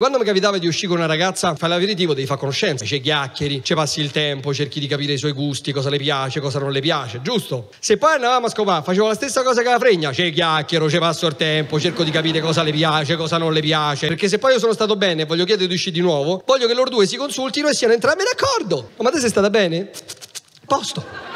Quando mi capitava di uscire con una ragazza, fai l'aperitivo, devi fare conoscenza, c'è chiacchieri, ci passi il tempo, cerchi di capire i suoi gusti, cosa le piace, cosa non le piace, giusto? Se poi andavamo a scopare, facevo la stessa cosa che la fregna, c'è chiacchiero, ci passo il tempo, cerco di capire cosa le piace, cosa non le piace. Perché se poi io sono stato bene e voglio chiedere di uscire di nuovo, voglio che loro due si consultino e siano entrambi d'accordo. Ma te sei stata bene? Posto.